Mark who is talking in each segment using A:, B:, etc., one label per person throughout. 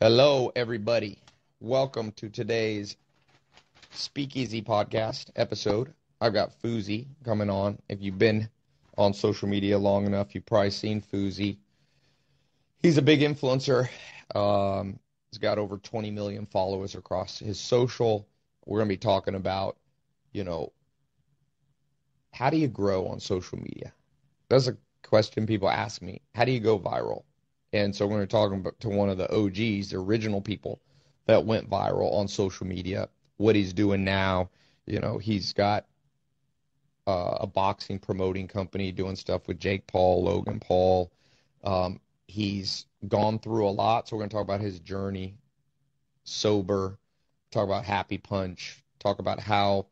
A: Hello, everybody. Welcome to today's Speakeasy podcast episode. I've got Fousey coming on. If you've been on social media long enough, you've probably seen Fousey. He's a big influencer. Um, he's got over 20 million followers across his social. We're going to be talking about, you know, how do you grow on social media? That's a question people ask me. How do you go viral? And so we're going to talk to one of the OGs, the original people that went viral on social media, what he's doing now. You know, he's got uh, a boxing promoting company doing stuff with Jake Paul, Logan Paul. Um, he's gone through a lot, so we're going to talk about his journey, sober, talk about Happy Punch, talk about how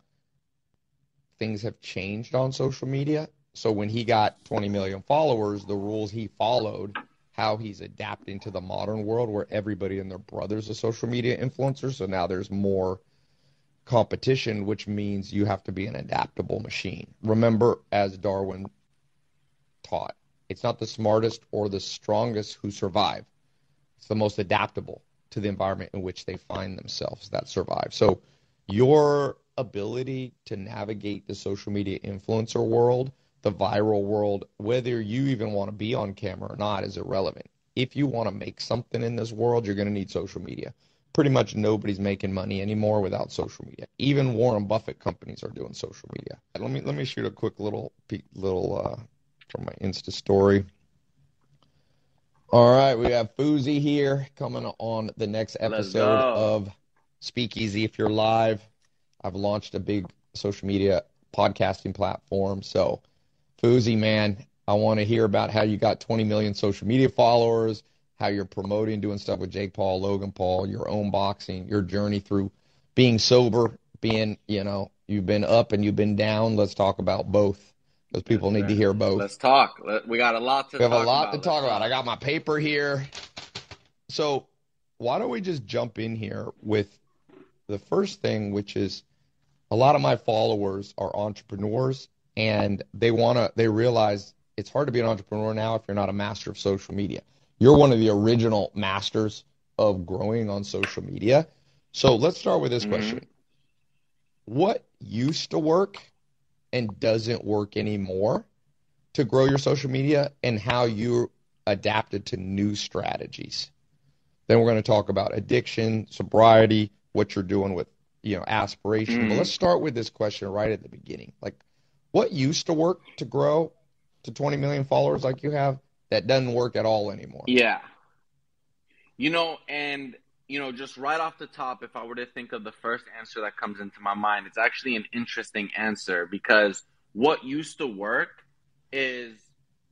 A: things have changed on social media. So when he got 20 million followers, the rules he followed how he's adapting to the modern world where everybody and their brothers are social media influencers. So now there's more competition, which means you have to be an adaptable machine. Remember, as Darwin taught, it's not the smartest or the strongest who survive, it's the most adaptable to the environment in which they find themselves that survive. So your ability to navigate the social media influencer world the viral world, whether you even want to be on camera or not, is irrelevant. If you want to make something in this world, you're going to need social media. Pretty much nobody's making money anymore without social media. Even Warren Buffett companies are doing social media. Let me let me shoot a quick little little uh, from my Insta story. All right, we have Fousey here coming on the next episode of Speakeasy. If you're live, I've launched a big social media podcasting platform, so Fousey, man, I want to hear about how you got 20 million social media followers, how you're promoting, doing stuff with Jake Paul, Logan Paul, your own boxing, your journey through being sober, being, you know, you've been up and you've been down. Let's talk about both because people need to hear both.
B: Let's talk. We got a lot to.
A: We have
B: a
A: lot
B: about.
A: to talk about. I got my paper here. So why don't we just jump in here with the first thing, which is a lot of my followers are entrepreneurs and they want to they realize it's hard to be an entrepreneur now if you're not a master of social media. You're one of the original masters of growing on social media. So let's start with this mm-hmm. question. What used to work and doesn't work anymore to grow your social media and how you adapted to new strategies? Then we're going to talk about addiction, sobriety, what you're doing with, you know, aspiration. Mm-hmm. But let's start with this question right at the beginning. Like what used to work to grow to 20 million followers like you have that doesn't work at all anymore?
B: Yeah. You know, and you know, just right off the top, if I were to think of the first answer that comes into my mind, it's actually an interesting answer because what used to work is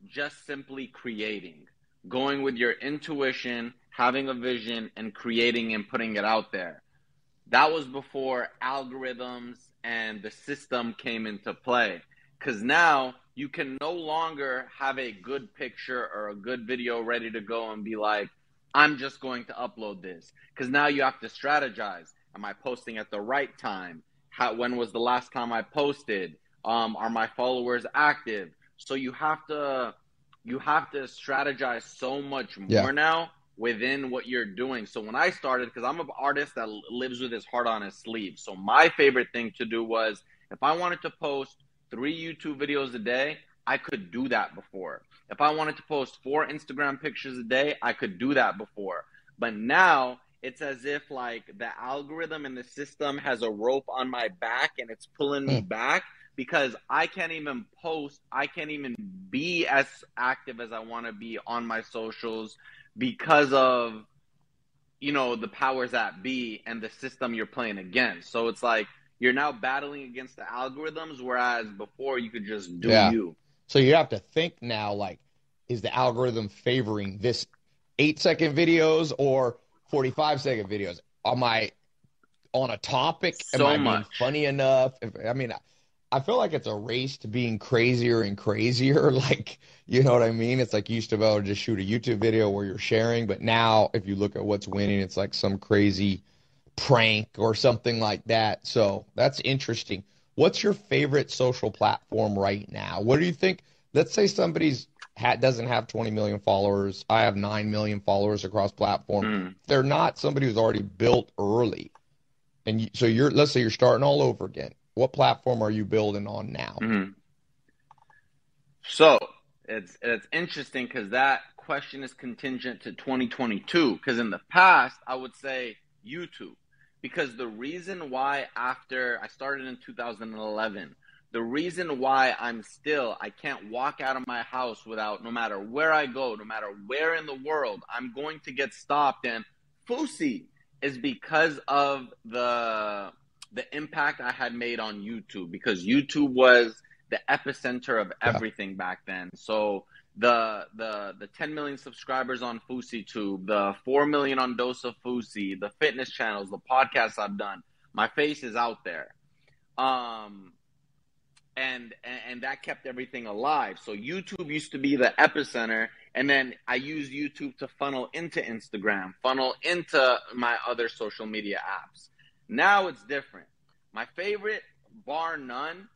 B: just simply creating, going with your intuition, having a vision, and creating and putting it out there. That was before algorithms and the system came into play because now you can no longer have a good picture or a good video ready to go and be like, I'm just going to upload this. Because now you have to strategize. Am I posting at the right time? How, when was the last time I posted? Um, are my followers active? So you have to you have to strategize so much more yeah. now within what you're doing. So when I started, because I'm an artist that lives with his heart on his sleeve. So my favorite thing to do was if I wanted to post three YouTube videos a day, I could do that before. If I wanted to post four Instagram pictures a day, I could do that before. But now it's as if like the algorithm and the system has a rope on my back and it's pulling me hmm. back because I can't even post, I can't even be as active as I want to be on my socials because of you know the powers that be and the system you're playing against. So it's like you're now battling against the algorithms, whereas before you could just do yeah. you.
A: So you have to think now, like, is the algorithm favoring this eight second videos or 45 second videos? Am I on a topic?
B: So
A: Am I
B: much.
A: funny enough? I mean, I feel like it's a race to being crazier and crazier. Like, you know what I mean? It's like you used to be able to just shoot a YouTube video where you're sharing, but now if you look at what's winning, it's like some crazy prank or something like that. So that's interesting. What's your favorite social platform right now? What do you think? Let's say somebody's ha- doesn't have 20 million followers. I have 9 million followers across platform.
B: Mm.
A: They're not somebody who's already built early. And you, so you're, let's say you're starting all over again. What platform are you building on now?
B: hmm So it's it's interesting because that question is contingent to 2022. Because in the past, I would say YouTube, because the reason why after I started in 2011, the reason why I'm still I can't walk out of my house without no matter where I go, no matter where in the world, I'm going to get stopped and Fousey is because of the the impact I had made on YouTube because YouTube was the epicenter of
A: Yeah.
B: everything back then. So the the the 10 million subscribers on FouseyTube, the 4 million on Dose of Fousey, the fitness channels, the podcasts I've done, my face is out there. Um and, and and that kept everything alive. So YouTube used to be the epicenter, and then I used YouTube to funnel into Instagram, funnel into my other social media apps. Now it's different. My favorite, bar none,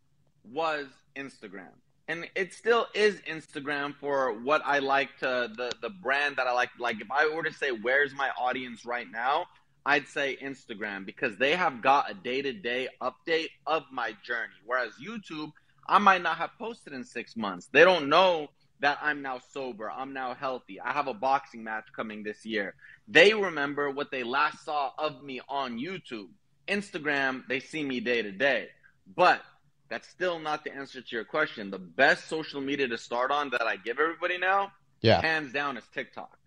B: was Instagram. And it still is Instagram for what I like to the the brand that I like. Like if I were to say where's my audience right now, I'd say Instagram because they have got a day to day update of my journey. Whereas YouTube, I might not have posted in six months. They don't know that I'm now sober. I'm now healthy. I have a boxing match coming this year. They remember what they last saw of me on YouTube. Instagram, they see me day to day. But that's still not the answer to your question. The best social media to start on that I give everybody now,
A: Yeah.
B: hands down, is TikTok.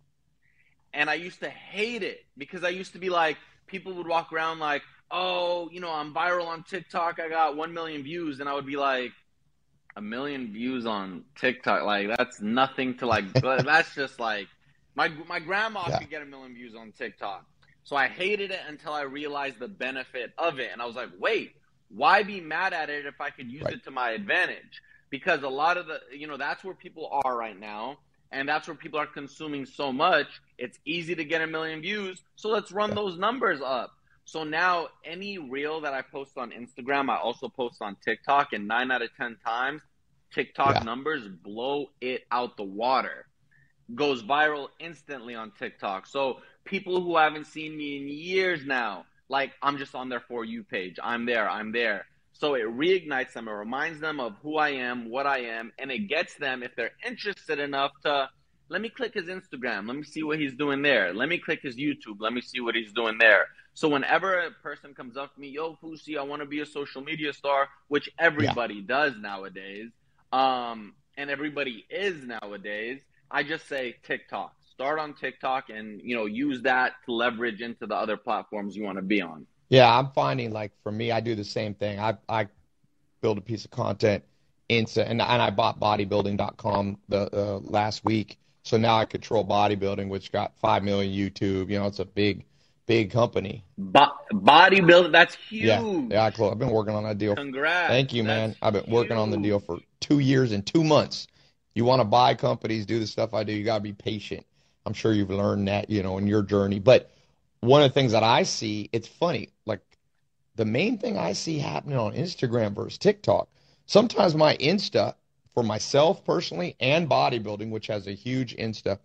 B: And I used to hate it because I used to be like, people would walk around like, oh, you know, I'm viral on TikTok. I got 1 million views. And I would be like, a million views on TikTok. Like, that's nothing to like, that's just like, my, my grandma
A: Yeah.
B: could get a million views on TikTok. So I hated it until I realized the benefit of it. And I was like, wait, why be mad at it if I could use
A: Right.
B: it to my advantage? Because a lot of the, you know, that's where people are right now. And that's where people are consuming so much. It's easy to get a million views. So let's run
A: Yeah.
B: those numbers up. So now any reel that I post on Instagram, I also post on TikTok. And nine out of 10 times, TikTok
A: Yeah.
B: numbers blow it out the water. Goes viral instantly on TikTok. So people who haven't seen me in years now, like I'm just on their For You page. I'm there, I'm there. So it reignites them. It reminds them of who I am, what I am, and it gets them, if they're interested enough, to let me click his Instagram. Let me see what he's doing there. Let me click his YouTube. Let me see what he's doing there. So whenever a person comes up to me, yo, Fousey, I want to be a social media star, which everybody does nowadays, um, and everybody is nowadays, I just say TikTok. Start on TikTok and you know use that to leverage into the other platforms you want to be on.
A: Yeah, I'm finding like for me, I do the same thing. I I build a piece of content, Insta, and and I bought bodybuilding.com the uh, last week, so now I control bodybuilding, which got five million YouTube. You know, it's a big, big company.
B: Bo- bodybuilding, that's huge.
A: Yeah, yeah, I close. I've been working on that deal.
B: Congrats.
A: Thank you, man. I've been working on the deal for two years and two months. You want to buy companies, do the stuff I do, you got to be patient. I'm sure you've learned that, you know, in your journey. But one of the things that I see, it's funny, like the main thing I see happening on Instagram versus TikTok, sometimes my Insta for myself personally and bodybuilding, which has a huge Insta,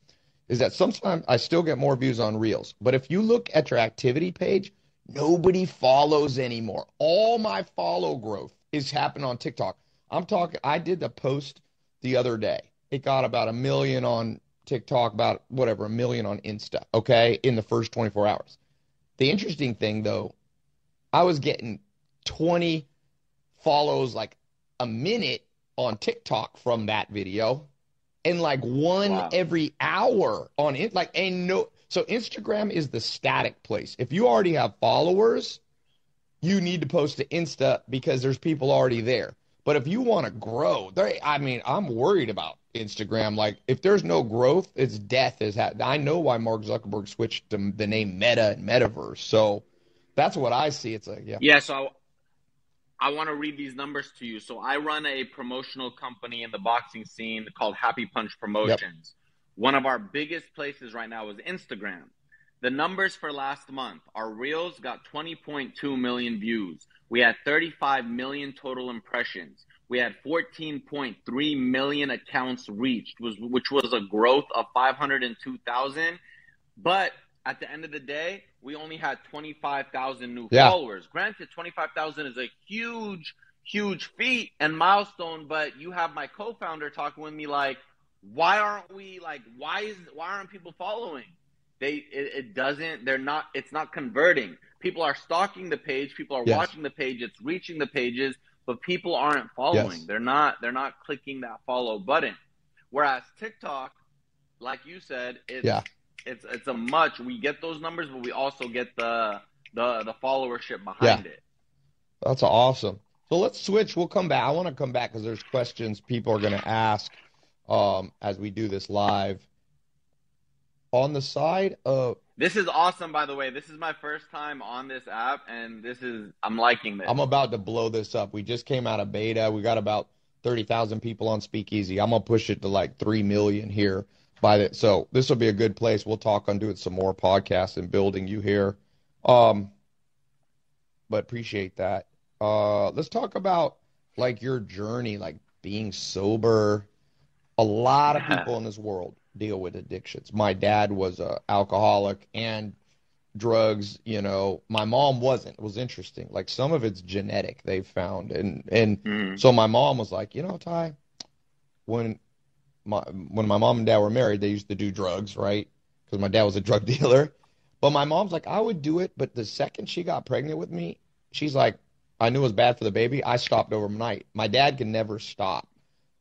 A: is that sometimes I still get more views on Reels. But if you look at your activity page, nobody follows anymore. All my follow growth is happening on TikTok. I'm talking, I did the post the other day. It got about a million on TikTok, about whatever, a million on Insta, okay, in the first 24 hours. The interesting thing though, I was getting 20 follows like a minute on TikTok from that video and like one
B: Wow.
A: every hour on it. Like, and no, so Instagram is the static place. If you already have followers, you need to post to Insta because there's people already there. But if you want to grow, there, I mean, I'm worried about Instagram. Like, if there's no growth, it's death. Is ha- I know why Mark Zuckerberg switched to the name Meta and Metaverse. So that's what I see. It's like, yeah,
B: Yeah, so I, I want to read these numbers to you. So I run a promotional company in the boxing scene called Happy Punch Promotions. One of our biggest places right now is Instagram. The numbers for last month, our reels got 20.2 million views. We had 35 million total impressions. we had 14.3 million accounts reached, was which was a growth of 502,000. But at the end of the day, we only had 25,000 new
A: Yeah.
B: followers. Granted, 25,000 is a huge, huge feat and milestone, but you have my co-founder talking with me like, why aren't we like, why is, why aren't people following? They, it, it doesn't, they're not, it's not converting. People are stalking the page, people are
A: Yes.
B: watching the page, it's reaching the pages, but people aren't following.
A: Yes.
B: They're not, they're not clicking that follow button. Whereas TikTok, like you said, it's,
A: Yeah.
B: it's it's a much. We get those numbers, but we also get the the the followership behind it.
A: That's awesome. So let's switch. We'll come back. I want to come back because there's questions people are going to ask um, as we do this live. On the side of,
B: This is awesome, by the way. This is my first time on this app, and this is I'm liking this.
A: I'm about to blow this up. We just came out of beta. We got about 30,000 people on Speakeasy. I'm going to push it to like 3 million here by the, so this will be a good place. We'll talk on doing some more podcasts and building you here. Um, but appreciate that. Uh, let's talk about like your journey, like being sober. A lot of people in this world deal with addictions. My dad was a alcoholic and drugs, you know. My mom wasn't. It was interesting. Like some of it's genetic they've found and and
B: Mhm.
A: so my mom was like, "You know, Ty, when my when my mom and dad were married, they used to do drugs, right? Because my dad was a drug dealer. But my mom's like, I would do it, but the second she got pregnant with me, she's like, I knew it was bad for the baby. I stopped overnight. My dad can never stop.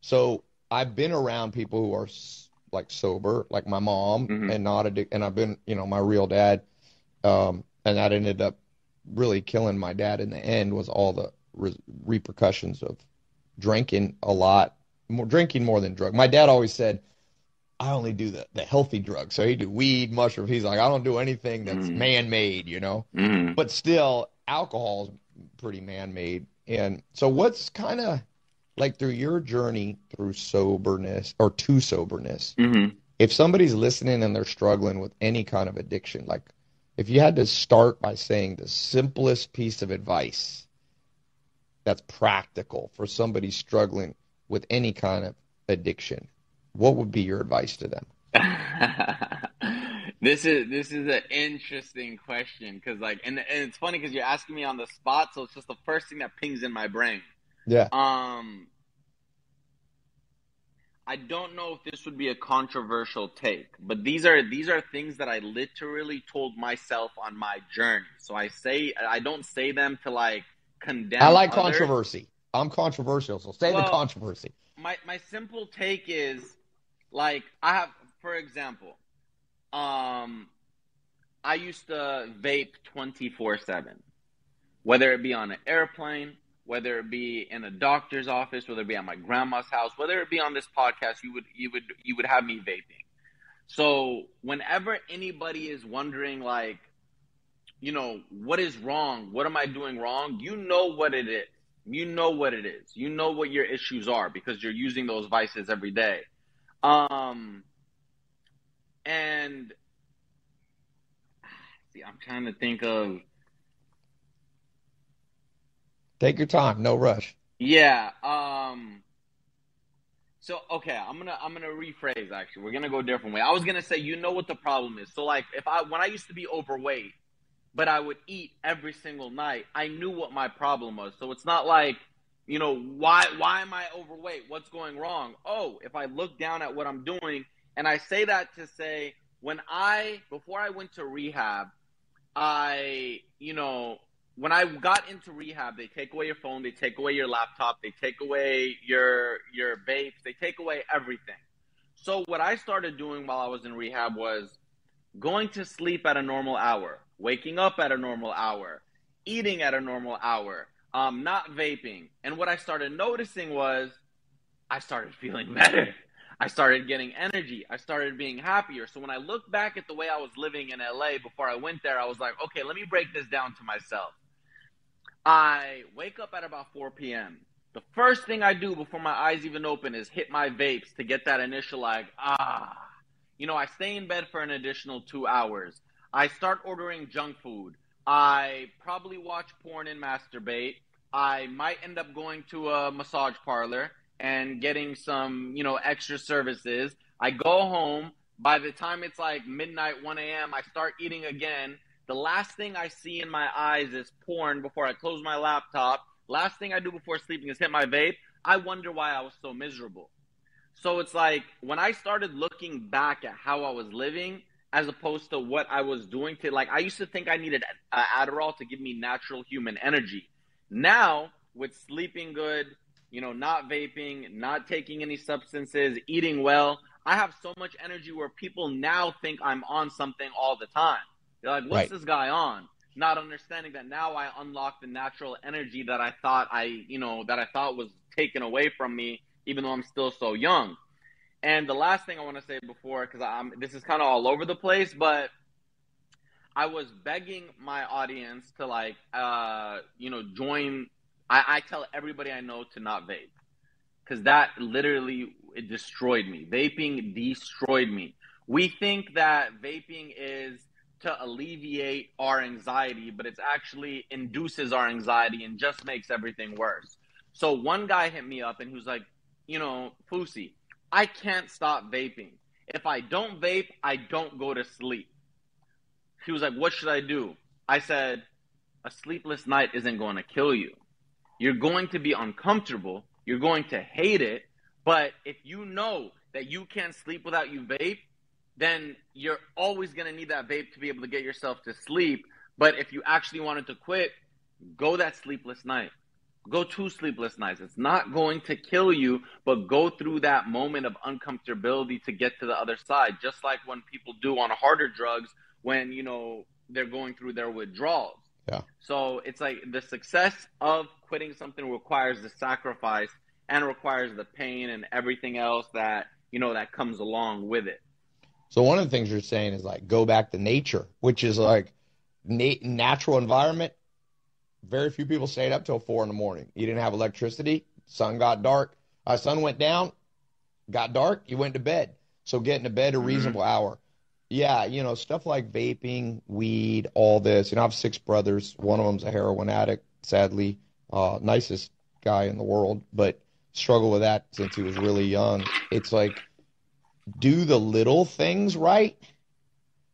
A: So I've been around people who are like sober, like my mom,
B: Mhm.
A: and not addic- and I've been, you know, my real dad, um, and that ended up really killing my dad in the end was all the re- repercussions of drinking a lot, more drinking more than drug. My dad always said, I only do the, the healthy drugs. So he do weed, mushrooms. He's like, I don't do anything that's
B: Mhm.
A: man-made, you know.
B: Mhm.
A: But still, alcohol's pretty man-made. And so what's kind of like through your journey through soberness or to soberness,
B: Mhm.
A: if somebody's listening and they're struggling with any kind of addiction, like if you had to start by saying the simplest piece of advice that's practical for somebody struggling with any kind of addiction, what would be your advice to them?
B: this is this is an interesting question because like and, and it's funny because you're asking me on the spot, so it's just the first thing that pings in my brain.
A: Yeah.
B: Um, I don't know if this would be a controversial take, but these are these are things that I literally told myself on my journey. So I say I don't say them to like condemn.
A: I like
B: others.
A: controversy. I'm controversial, so say the controversy.
B: my my simple take is like I have for example, um I used to vape 24/7. Whether it be on an airplane, whether it be in a doctor's office, whether it be at my grandma's house, whether it be on this podcast, you would you would you would have me vaping. So, whenever anybody is wondering like you know, what is wrong? What am I doing wrong? You know what it is. You know what it is. You know what your issues are because you're using those vices every day. Um, and see, I'm trying to think of
A: Take your time, no rush.
B: yeah. Um, so okay, I'm gonna I'm gonna rephrase. Actually, we're gonna go a different way. I was gonna say, you know what the problem is. So like, if I when I used to be overweight, but I would eat every single night, I knew what my problem was. So it's not like, you know, why why am I overweight? What's going wrong? Oh, if I look down at what I'm doing, and I say that to say, when I before I went to rehab, I you know when I got into rehab, they take away your phone, they take away your laptop, they take away your your vapes, they take away everything. So what I started doing while I was in rehab was going to sleep at a normal hour, waking up at a normal hour, eating at a normal hour, um, not vaping. And what I started noticing was I started feeling better. I started getting energy. I started being happier. So when I look back at the way I was living in LA before I went there, I was like, okay, let me break this down to myself. I wake up at about 4 p.m. The first thing I do before my eyes even open is hit my vapes to get that initial, like, ah. You know, I stay in bed for an additional two hours. I start ordering junk food. I probably watch porn and masturbate. I might end up going to a massage parlor and getting some, you know, extra services. I go home. By the time it's like midnight, 1 a.m., I start eating again. The last thing I see in my eyes is porn before I close my laptop. Last thing I do before sleeping is hit my vape. I wonder why I was so miserable. So it's like when I started looking back at how I was living as opposed to what I was doing to like I used to think I needed uh, Adderall to give me natural human energy. Now, with sleeping good, you know, not vaping, not taking any substances, eating well, I have so much energy where people now think I'm on something all the time. They're like, what's right. this guy on? Not understanding that now I unlock the natural energy that I thought I, you know, that I thought was taken away from me, even though I'm still so young. And the last thing I want to say before, because I'm this is kind of all over the place, but I was begging my audience to like, uh, you know, join. I, I tell everybody I know to not vape because that literally it destroyed me. Vaping destroyed me. We think that vaping is to alleviate our anxiety, but it's actually induces our anxiety and just makes everything worse. So one guy hit me up and he was like, you know, Fousey, I can't stop vaping. If I don't vape, I don't go to sleep. He was like, What should I do? I said, A sleepless night isn't going to kill you. You're going to be uncomfortable. You're going to hate it. But if you know that you can't sleep without you vape, then you're always going to need that vape to be able to get yourself to sleep. But if you actually wanted to quit, go that sleepless night. Go two sleepless nights. It's not going to kill you, but go through that moment of uncomfortability to get to the other side. Just like when people do on harder drugs when you know they're going through their withdrawals.
A: Yeah.
B: So it's like the success of quitting something requires the sacrifice and requires the pain and everything else that you know that comes along with it.
A: So one of the things you're saying is like go back to nature, which is like na- natural environment. Very few people stayed up till four in the morning. You didn't have electricity. Sun got dark. Uh, sun went down, got dark. You went to bed. So getting to bed a mm-hmm. reasonable mm-hmm. hour. Yeah, you know, stuff like vaping, weed, all this. You know, I have six brothers. One of them's a heroin addict, sadly. Uh, nicest guy in the world, but struggled with that since he was really young. It's like, do the little things right.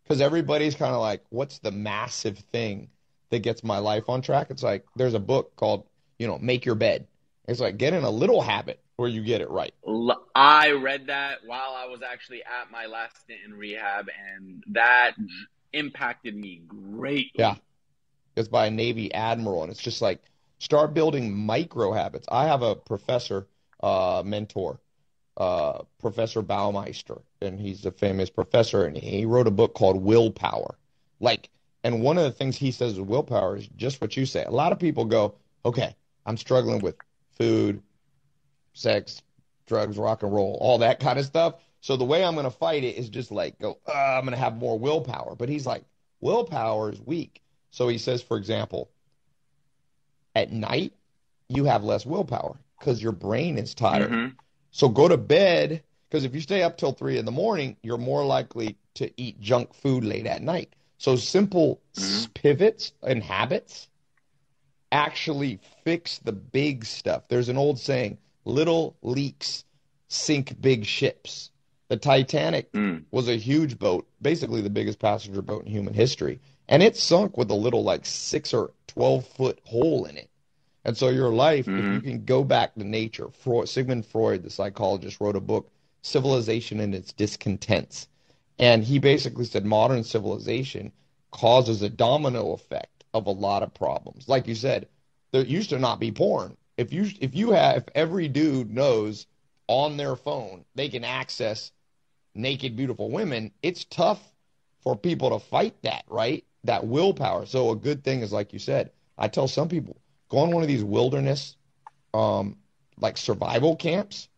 A: Because everybody's kind of like, what's the massive thing that gets my life on track? It's like, there's a book called, you know, Make Your Bed. It's like, get in a little habit where you get it right.
B: I read that while I was actually at my last stint in rehab, and that impacted me greatly.
A: Yeah, it's by a Navy admiral, and it's just like start building micro habits. I have a professor, uh, mentor, uh, Professor Baumeister, and he's a famous professor, and he wrote a book called Willpower. Like, and one of the things he says with willpower is just what you say. A lot of people go, okay, I'm struggling with food, sex, drugs, rock and roll, all that kind of stuff. So the way I'm going to fight it is just like go, uh, I'm going to have more willpower. But he's like, willpower is weak. So he says, for example, at night, you have less willpower because your brain is tired. Mm-hmm. So go to bed because if you stay up till three in the morning, you're more likely to eat junk food late at night. So simple mm-hmm. pivots and habits actually fix the big stuff. There's an old saying little leaks sink big ships. The Titanic mm. was a huge boat, basically the biggest passenger boat in human history, and it sunk with a little like six or twelve foot hole in it. And so your life, mm-hmm. if you can go back to nature, Freud, Sigmund Freud, the psychologist, wrote a book, Civilization and Its Discontents, and he basically said modern civilization causes a domino effect of a lot of problems. Like you said, there used to not be porn if you if you have if every dude knows on their phone they can access naked beautiful women, it's tough for people to fight that, right? That willpower. So a good thing is like you said, I tell some people, go on one of these wilderness um like survival camps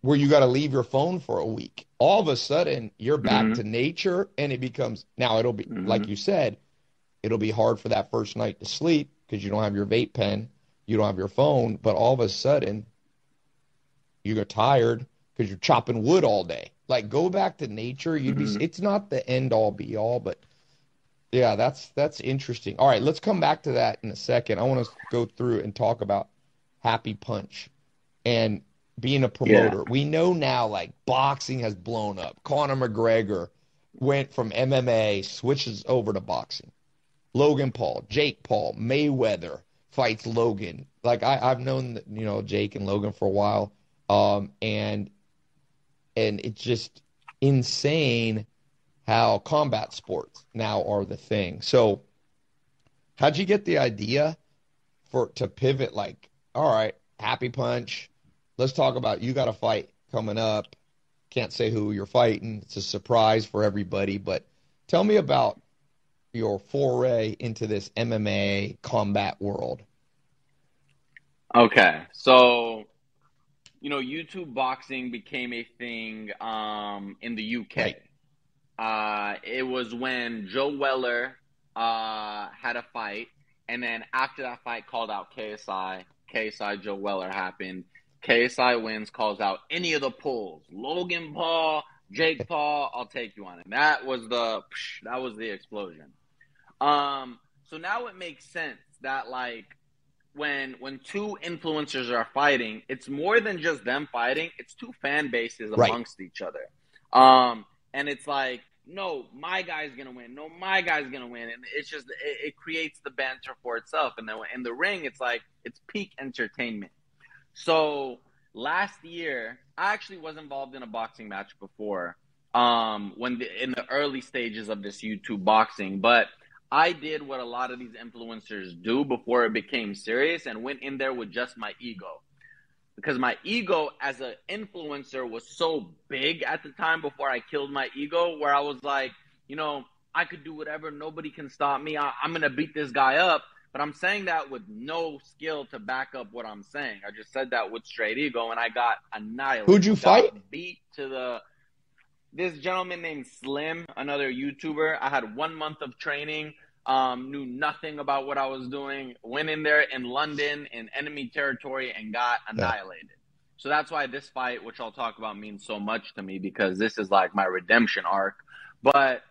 A: where you got to leave your phone for a week. All of a sudden, you're back mm-hmm. to nature and it becomes now it'll be mm-hmm. like you said, it'll be hard for that first night to sleep because you don't have your vape pen you don't have your phone, but all of a sudden you get tired because you're chopping wood all day. Like go back to nature. You'd mm-hmm. be. It's not the end all be all, but Yeah, that's that's interesting. All right, let's come back to that in a second. I want to go through and talk about Happy Punch and being a promoter. Yeah. We know now like boxing has blown up. Conor McGregor went from MMA, switches over to boxing. Logan Paul, Jake Paul, Mayweather fights Logan. Like I, I've known you know Jake and Logan for a while, um, and and it's just insane how combat sports now are the thing. So, how'd you get the idea for to pivot? Like, all right, Happy Punch. Let's talk about you got a fight coming up. Can't say who you're fighting. It's a surprise for everybody. But tell me about your foray into this MMA combat world.
B: Okay, so you know, YouTube boxing became a thing um, in the UK. Right. Uh, it was when Joe Weller uh, had a fight, and then after that fight, called out KSI. KSI Joe Weller happened. KSI wins, calls out any of the Pauls. Logan Paul, Jake Paul, I'll take you on it. That was the that was the explosion. Um, so now it makes sense that like when when two influencers are fighting, it's more than just them fighting. It's two fan bases amongst right. each other. Um, and it's like, no, my guy's gonna win. No, my guy's gonna win. And it's just it, it creates the banter for itself. And then in the ring, it's like it's peak entertainment. So last year, I actually was involved in a boxing match before. Um, when the, in the early stages of this YouTube boxing, but I did what a lot of these influencers do before it became serious and went in there with just my ego. Because my ego as an influencer was so big at the time before I killed my ego, where I was like, you know, I could do whatever, nobody can stop me. I, am going to beat this guy up. But I'm saying that with no skill to back up what I'm saying. I just said that with straight ego, and I got annihilated.
A: Who'd you fight?
B: Beat to the this gentleman named Slim, another YouTuber. I had one month of training, um, knew nothing about what I was doing, went in there in London in enemy territory and got annihilated. Yeah. So that's why this fight, which I'll talk about, means so much to me because this is like my redemption arc. But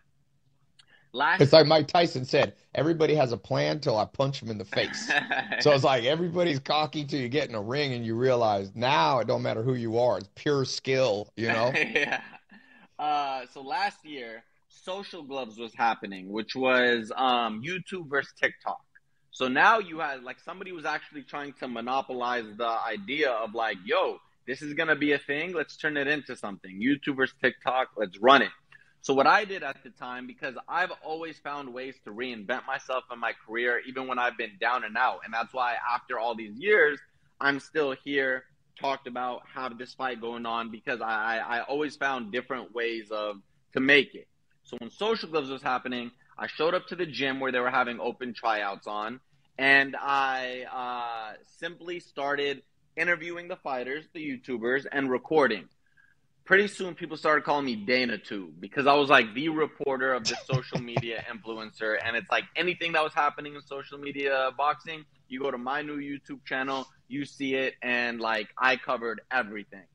B: last,
A: it's like Mike Tyson said: everybody has a plan till I punch him in the face. so it's like everybody's cocky till you get in a ring and you realize now it don't matter who you are; it's pure skill. You know?
B: yeah. Uh, so last year, Social Gloves was happening, which was um, YouTube versus TikTok. So now you had like somebody was actually trying to monopolize the idea of like, yo, this is gonna be a thing. Let's turn it into something. YouTube versus TikTok. Let's run it. So what I did at the time, because I've always found ways to reinvent myself in my career, even when I've been down and out, and that's why after all these years, I'm still here talked about have this fight going on because I, I always found different ways of to make it. So when Social Gloves was happening, I showed up to the gym where they were having open tryouts on, and I uh, simply started interviewing the fighters, the YouTubers, and recording. Pretty soon, people started calling me Dana too because I was like the reporter of the social media influencer, and it's like anything that was happening in social media boxing, you go to my new YouTube channel, you see it, and like I covered everything.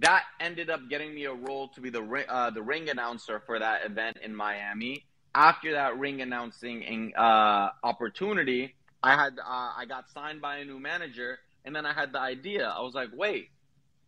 B: That ended up getting me a role to be the uh, the ring announcer for that event in Miami. After that ring announcing uh, opportunity, I had uh, I got signed by a new manager, and then I had the idea. I was like, wait,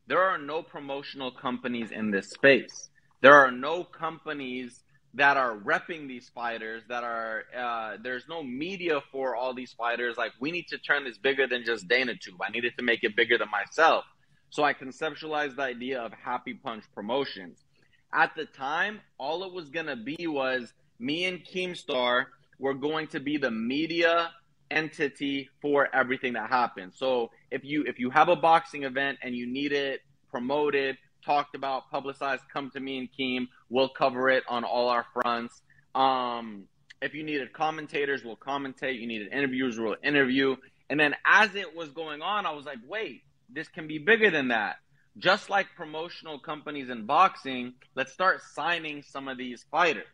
B: there are no promotional companies in this space. There are no companies that are repping these fighters that are uh, there's no media for all these fighters like we need to turn this bigger than just dana tube i needed to make it bigger than myself so i conceptualized the idea of happy punch promotions at the time all it was going to be was me and keemstar were going to be the media entity for everything that happens so if you if you have a boxing event and you need it promoted talked about, publicized, come to me and Keem. We'll cover it on all our fronts. Um, if you needed commentators, we'll commentate. You needed interviewers, we'll interview. And then as it was going on, I was like, wait, this can be bigger than that. Just like promotional companies in boxing, let's start signing some of these fighters.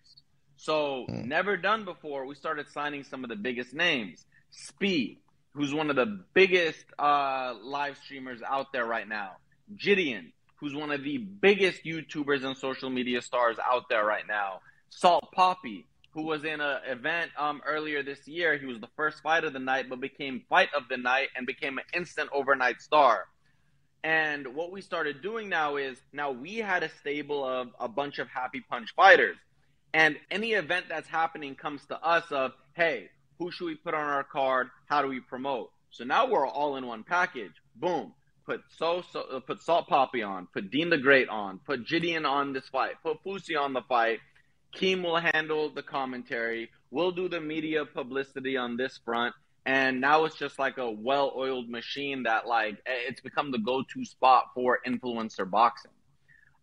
B: So, mm. never done before, we started signing some of the biggest names. Speed, who's one of the biggest uh, live streamers out there right now. Jidion, who's one of the biggest YouTubers and social media stars out there right now. Salt Papi, who was in an event um, earlier this year. He was the first fight of the night, but became fight of the night and became an instant overnight star. And what we started doing now is now we had a stable of a bunch of happy punch fighters. And any event that's happening comes to us of, hey, who should we put on our card? How do we promote? So now we're all in one package. Boom. Put so, so uh, put Salt Papi on, put Deen the Great on, put Jidion on this fight, put Fousey on the fight. Keem will handle the commentary. We'll do the media publicity on this front. And now it's just like a well-oiled machine that like eh, it's become the go-to spot for influencer boxing.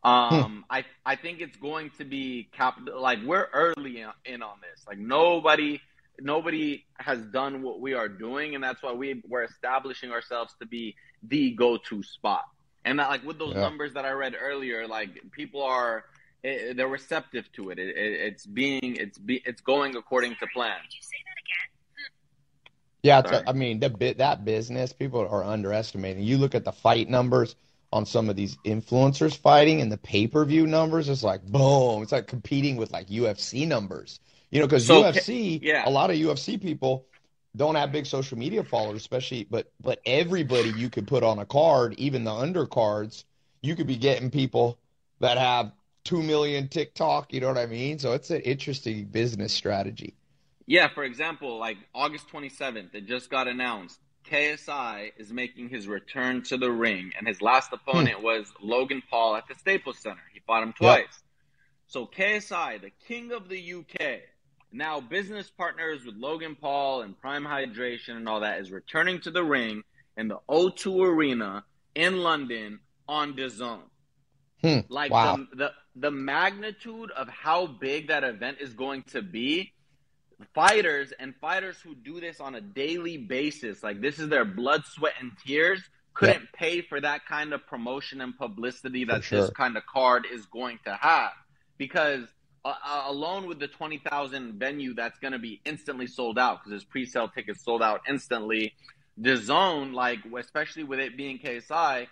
B: Um, hmm. I I think it's going to be cap like we're early in on this. Like nobody nobody has done what we are doing, and that's why we we're establishing ourselves to be the go-to spot. And that, like with those yeah. numbers that I read earlier, like people are it, they're receptive to it. it, it it's being it's be, it's going according to plan. Did you say that
A: again? Hmm. Yeah, it's a, I mean the bit that business people are underestimating. You look at the fight numbers on some of these influencers fighting and the pay per view numbers. It's like boom. It's like competing with like UFC numbers. You know, because so, UFC, yeah. a lot of UFC people don't have big social media followers, especially, but but everybody you could put on a card, even the undercards, you could be getting people that have two million TikTok. You know what I mean? So it's an interesting business strategy.
B: Yeah, for example, like August 27th, it just got announced. KSI is making his return to the ring, and his last hmm. opponent hmm. was Logan Paul at the Staples Center. He fought him twice. Yep. So KSI, the king of the UK, now business partners with Logan Paul and Prime Hydration and all that is returning to the ring in the O2 Arena in London on DAZN. Hmm. Like wow. the, the the magnitude of how big that event is going to be. Fighters and fighters who do this on a daily basis, like this is their blood, sweat, and tears, couldn't pay for that kind of promotion and publicity that sure. this kind of card is going to have because uh, uh, alone with the 20,000 venue that's going to be instantly sold out because his pre-sale tickets sold out instantly. DAZN, like especially with it being KSI,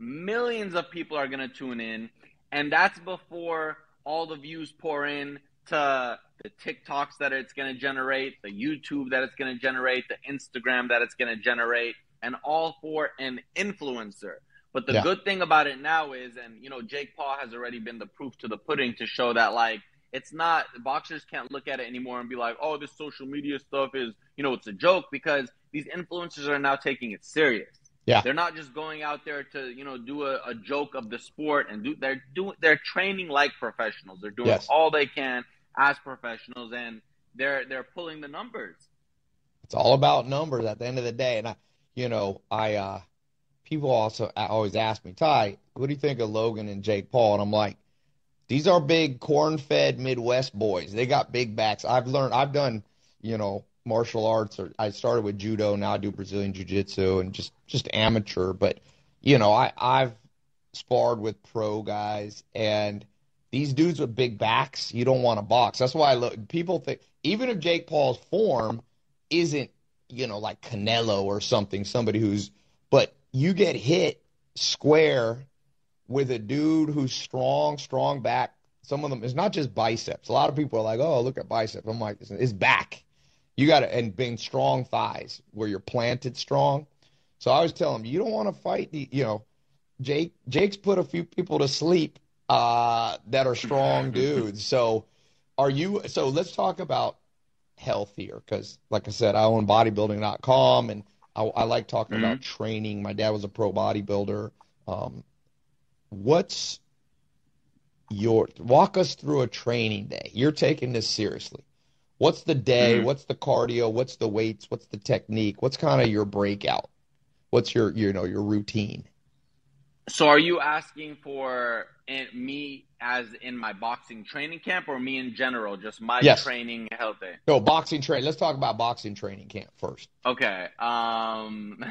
B: millions of people are going to tune in, and that's before all the views pour in to the TikToks that it's going to generate, the YouTube that it's going to generate, the Instagram that it's going to generate, and all for an influencer. But the yeah. good thing about it now is, and you know, Jake Paul has already been the proof to the pudding to show that like it's not boxers can't look at it anymore and be like, oh, this social media stuff is you know it's a joke because these influencers are now taking it serious. Yeah, they're not just going out there to you know do a, a joke of the sport and do they're doing they're training like professionals. They're doing yes. all they can as professionals and they're they're pulling the numbers.
A: It's all about numbers at the end of the day, and I, you know, I. uh people also always ask me, Ty, what do you think of Logan and Jake Paul? And I'm like, these are big corn-fed Midwest boys. They got big backs. I've learned. I've done, you know, martial arts. Or I started with judo. Now I do Brazilian jiu-jitsu and just just amateur. But you know, I I've sparred with pro guys and these dudes with big backs. You don't want to box. That's why I look. People think even if Jake Paul's form isn't, you know, like Canelo or something, somebody who's, but you get hit square with a dude who's strong, strong back. Some of them it's not just biceps. A lot of people are like, "Oh, look at biceps." I'm like, "It's back." You got to and being strong thighs where you're planted strong. So I always tell them, you don't want to fight the, you know, Jake. Jake's put a few people to sleep uh, that are strong dudes. So are you? So let's talk about healthier because, like I said, I own bodybuilding.com and I, I like talking mm-hmm. about training. My dad was a pro bodybuilder. Um, what's your walk us through a training day? You're taking this seriously. What's the day? Mm-hmm. What's the cardio? What's the weights? What's the technique? What's kind of your breakout? What's your you know your routine?
B: So are you asking for me as in my boxing training camp or me in general, just my yes. training healthy?
A: No, boxing training. Let's talk about boxing training camp first.
B: Okay. Um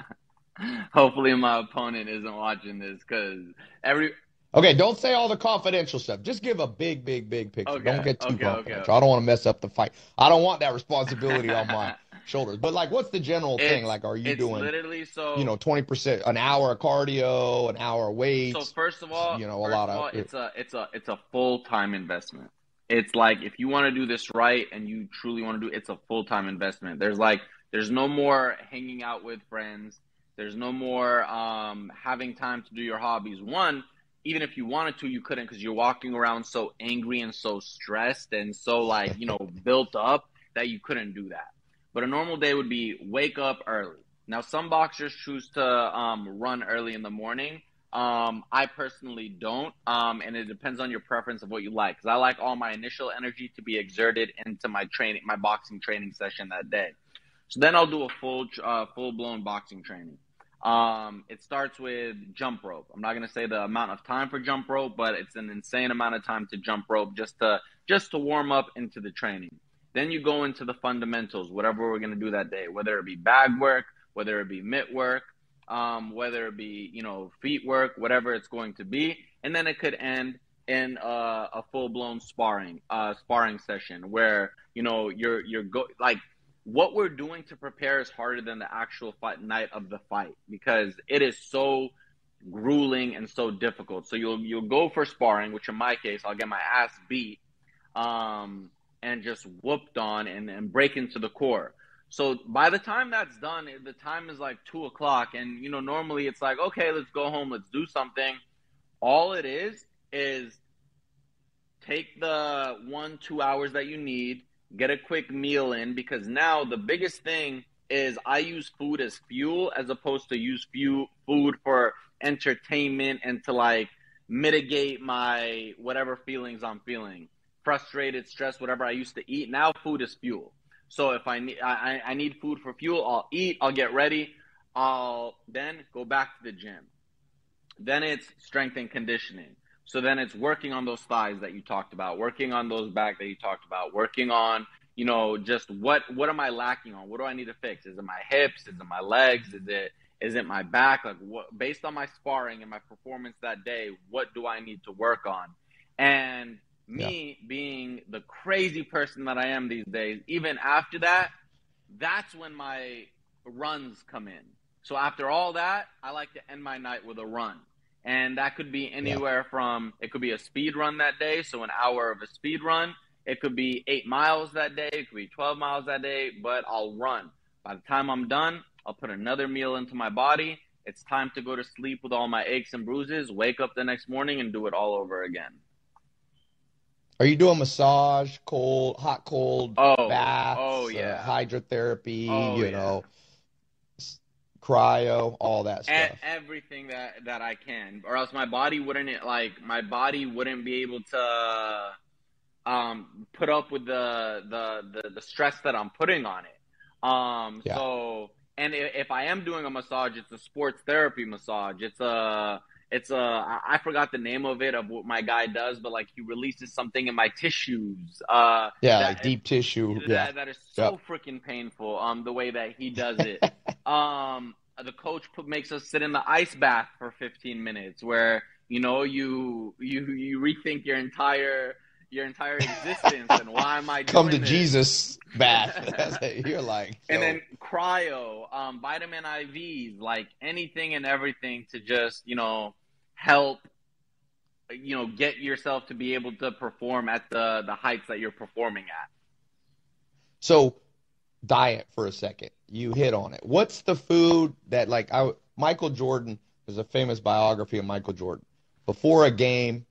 B: hopefully my opponent isn't watching this cuz every
A: Okay, don't say all the confidential stuff. Just give a big, big, big picture. Okay, don't get too okay, confidential. Okay, I don't want to mess up the fight. I don't want that responsibility on my shoulders. But like, what's the general it's, thing? Like, are you doing
B: literally so?
A: You know, twenty percent, an hour of cardio, an hour of weights.
B: So first of all,
A: you know,
B: a
A: lot
B: of,
A: all,
B: it's a it's a it's a full time investment. It's like if you want to do this right and you truly want to do it's a full time investment. There's like there's no more hanging out with friends. There's no more um, having time to do your hobbies. One, even if you wanted to, you couldn't because you're walking around so angry and so stressed and so like you know built up that you couldn't do that. But a normal day would be wake up early. Now, some boxers choose to um, run early in the morning. Um, I personally don't, um, and it depends on your preference of what you like. Because I like all my initial energy to be exerted into my training, my boxing training session that day. So then I'll do a full, uh, full blown boxing training. Um, it starts with jump rope. I'm not gonna say the amount of time for jump rope, but it's an insane amount of time to jump rope just to just to warm up into the training. Then you go into the fundamentals, whatever we're gonna do that day, whether it be bag work, whether it be mitt work, um, whether it be you know feet work, whatever it's going to be, and then it could end in a, a full blown sparring uh, sparring session where you know you're you're go like what we're doing to prepare is harder than the actual fight night of the fight because it is so grueling and so difficult. So you'll you'll go for sparring, which in my case I'll get my ass beat, um, and just whooped on and, and break into the core. So by the time that's done, the time is like two o'clock, and you know normally it's like okay, let's go home, let's do something. All it is is take the one two hours that you need get a quick meal in because now the biggest thing is I use food as fuel as opposed to use fuel, food for entertainment and to like mitigate my whatever feelings I'm feeling, frustrated, stress, whatever I used to eat. Now food is fuel. So if I need I, I need food for fuel, I'll eat, I'll get ready, I'll then go back to the gym. Then it's strength and conditioning. So then it's working on those thighs that you talked about, working on those back that you talked about, working on, you know, just what what am I lacking on? What do I need to fix? Is it my hips? Is it my legs? Is it is it my back? Like what based on my sparring and my performance that day, what do I need to work on? And me yeah. being the crazy person that I am these days, even after that, that's when my runs come in. So after all that, I like to end my night with a run and that could be anywhere yeah. from it could be a speed run that day, so an hour of a speed run. It could be eight miles that day. It could be twelve miles that day. But I'll run. By the time I'm done, I'll put another meal into my body. It's time to go to sleep with all my aches and bruises. Wake up the next morning and do it all over again.
A: Are you doing massage, cold, hot, cold,
B: oh,
A: baths,
B: oh yeah,
A: uh, hydrotherapy?
B: Oh,
A: you
B: yeah.
A: know, cryo, all that stuff.
B: everything that that I can, or else my body wouldn't like my body wouldn't be able to um, put up with the, the the the stress that I'm putting on it. Um,
A: Yeah.
B: so and if I am doing a massage, it's a sports therapy massage. It's a it's a I forgot the name of it of what my guy does, but like he releases something in my tissues. Uh,
A: yeah,
B: that-
A: like deep tissue.
B: that,
A: Yeah.
B: that is so freaking painful. Um, the way that he does it. Um, the coach put, makes us sit in the ice bath for 15 minutes, where you know you you you rethink your entire your entire existence and why am I
A: Come to
B: this?
A: Jesus bath. You're like,
B: And then cryo, um, vitamin IVs, like anything and everything to just you know help you know get yourself to be able to perform at the the heights that you're performing at.
A: So, diet for a second. You hit on it. What's the food that like I Michael Jordan? There's a famous biography of Michael Jordan. Before a game,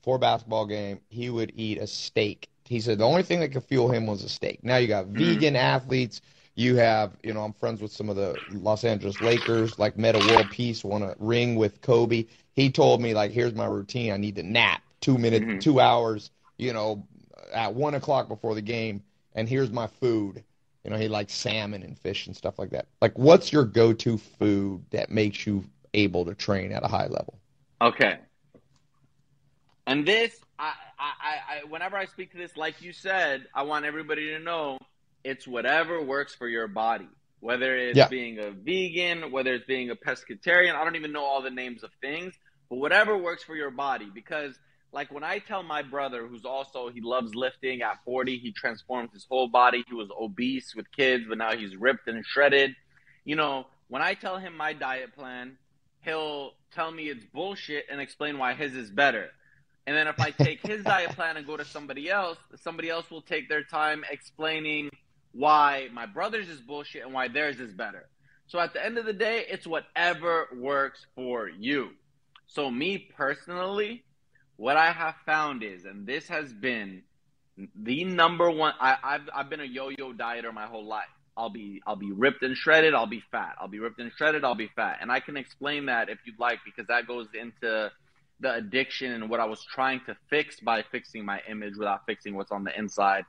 A: before a basketball game, he would eat a steak. He said the only thing that could fuel him was a steak. Now you got vegan athletes. You have, you know, I'm friends with some of the Los Angeles Lakers, like Metta World Peace, won a ring with Kobe. He told me, like, here's my routine. I need to nap two minutes,
B: Mhm.
A: two hours, you know, at one o'clock before the game, and here's my food. You know, he likes salmon and fish and stuff like that. Like, what's your go-to food that makes you able to train at a high level?
B: Okay. And this, I, I, I, whenever I speak to this, like you said, I want everybody to know it's whatever works for your body. Whether it's
A: Yeah.
B: being a vegan, whether it's being a pescatarian, I don't even know all the names of things, but whatever works for your body. Because, like, when I tell my brother, who's also, he loves lifting at 40, he transformed his whole body. He was obese with kids, but now he's ripped and shredded. You know, when I tell him my diet plan, he'll tell me it's bullshit and explain why his is better. And then if I take his diet plan and go to somebody else, somebody else will take their time explaining why my brother's is bullshit and why theirs is better. So at the end of the day, it's whatever works for you. So me personally, what I have found is, and this has been the number one. I, have I've been a yo-yo dieter my whole life. I'll be I'll be ripped and shredded. I'll be fat. I'll be ripped and shredded. I'll be fat. And I can explain that if you'd like because that goes into the addiction and what I was trying to fix by fixing my image without fixing what's on the inside.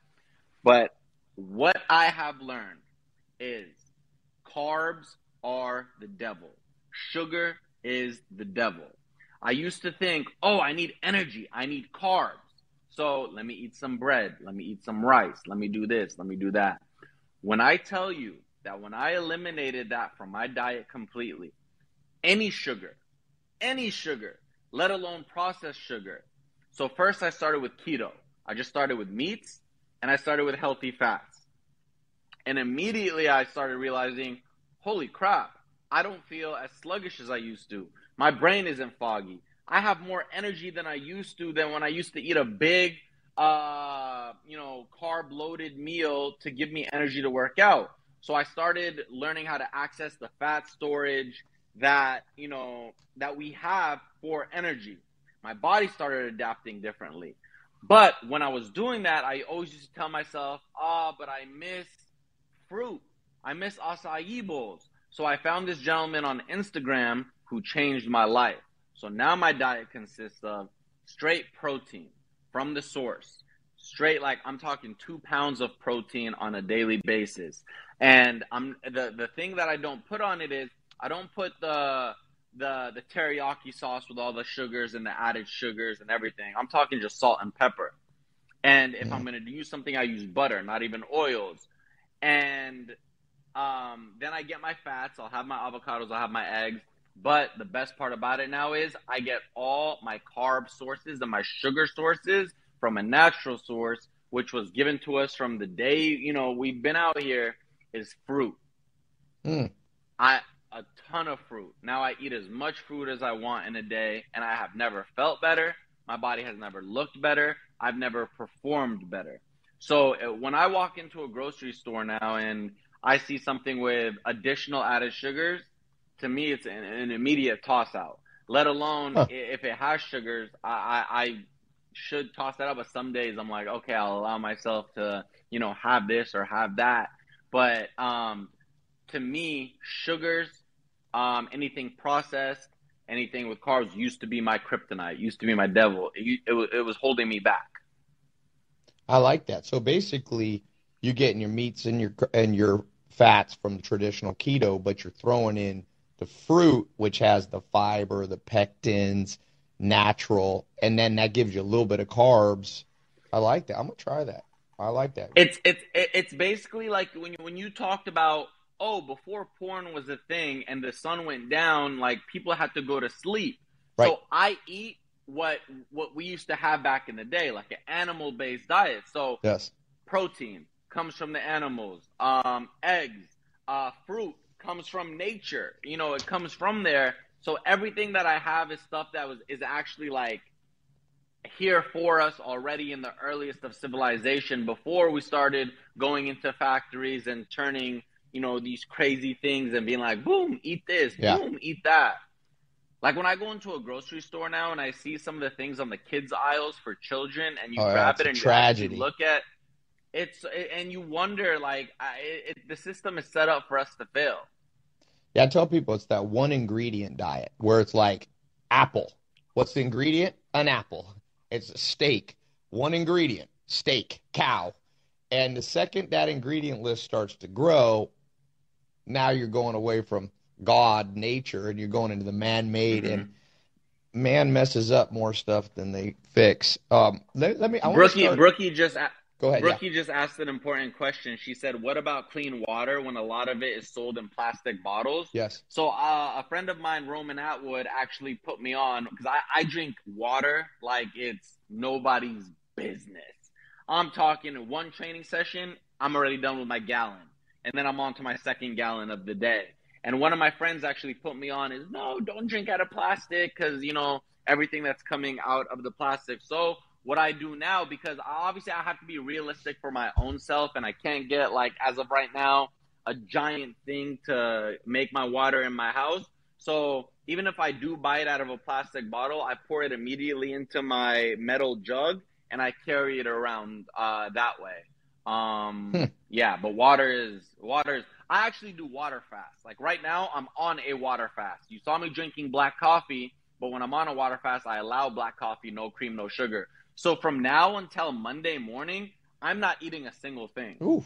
B: But what I have learned is carbs are the devil. Sugar is the devil. I used to think, oh, I need energy. I need carbs. So let me eat some bread. Let me eat some rice. Let me do this. Let me do that. When I tell you that when I eliminated that from my diet completely, any sugar, any sugar, let alone processed sugar. So first I started with keto. I just started with meats and I started with healthy fats. And immediately I started realizing, holy crap, I don't feel as sluggish as I used to. My brain isn't foggy. I have more energy than I used to than when I used to eat a big, uh, you know, carb loaded meal to give me energy to work out. So I started learning how to access the fat storage that, you know, that we have for energy. My body started adapting differently. But when I was doing that, I always used to tell myself, ah, oh, but I miss fruit. I miss acai bowls. So I found this gentleman on Instagram who changed my life. So now my diet consists of straight protein from the source. Straight like I'm talking two pounds of protein on a daily basis. And I'm the, the thing that I don't put on it is I don't put the the the teriyaki sauce with all the sugars and the added sugars and everything. I'm talking just salt and pepper. And if mm. I'm gonna use something, I use butter, not even oils. And um, then I get my fats. I'll have my avocados. I'll have my eggs. But the best part about it now is I get all my carb sources and my sugar sources from a natural source, which was given to us from the day you know we've been out here. Is fruit. Mm. I a ton of fruit. Now I eat as much fruit as I want in a day, and I have never felt better. My body has never looked better. I've never performed better. So uh, when I walk into a grocery store now and I see something with additional added sugars, to me it's an, an immediate toss out. Let alone huh. if it has sugars, I, I, I should toss that out. But some days I'm like, okay, I'll allow myself to, you know, have this or have that. But um, to me, sugars, um, anything processed, anything with carbs used to be my kryptonite, used to be my devil. It, it, it was holding me back.
A: I like that. So basically, you're getting your meats and your and your fats from traditional keto, but you're throwing in the fruit, which has the fiber, the pectins, natural, and then that gives you a little bit of carbs. I like that. I'm gonna try that. I like that.
B: It's it's it's basically like when you, when you talked about oh before porn was a thing and the sun went down, like people had to go to sleep. Right. So I eat what what we used to have back in the day, like an animal based diet. So
A: yes,
B: protein comes from the animals. Um, eggs, uh, fruit comes from nature. You know, it comes from there. So everything that I have is stuff that was is actually like here for us already in the earliest of civilization before we started going into factories and turning you know these crazy things and being like boom eat this yeah. boom eat that like when I go into a grocery store now and I see some of the things on the kids aisles for children, and you oh, grab it and you look at it's and you wonder like I, it, the system is set up for us to fail.
A: Yeah, I tell people it's that one ingredient diet where it's like apple. What's the ingredient? An apple. It's a steak. One ingredient, steak, cow. And the second that ingredient list starts to grow, now you're going away from God, nature, and you're going into the man-made, mm-hmm. and man messes up more stuff than they fix. Um, let, let me. I
B: Brookie, start... Brookie just
A: go ahead.
B: Brookie
A: yeah.
B: just asked an important question. She said, "What about clean water when a lot of it is sold in plastic bottles?"
A: Yes.
B: So uh, a friend of mine, Roman Atwood, actually put me on because I, I drink water like it's nobody's business. I'm talking one training session, I'm already done with my gallon, and then I'm on to my second gallon of the day. And one of my friends actually put me on is no, don't drink out of plastic because you know everything that's coming out of the plastic. So what I do now, because obviously I have to be realistic for my own self, and I can't get like as of right now a giant thing to make my water in my house. So even if I do buy it out of a plastic bottle, I pour it immediately into my metal jug and I carry it around uh, that way. Um, hmm. Yeah, but water is water is. I actually do water fast. Like right now, I'm on a water fast. You saw me drinking black coffee, but when I'm on a water fast, I allow black coffee, no cream, no sugar. So from now until Monday morning, I'm not eating a single thing.
A: Oof,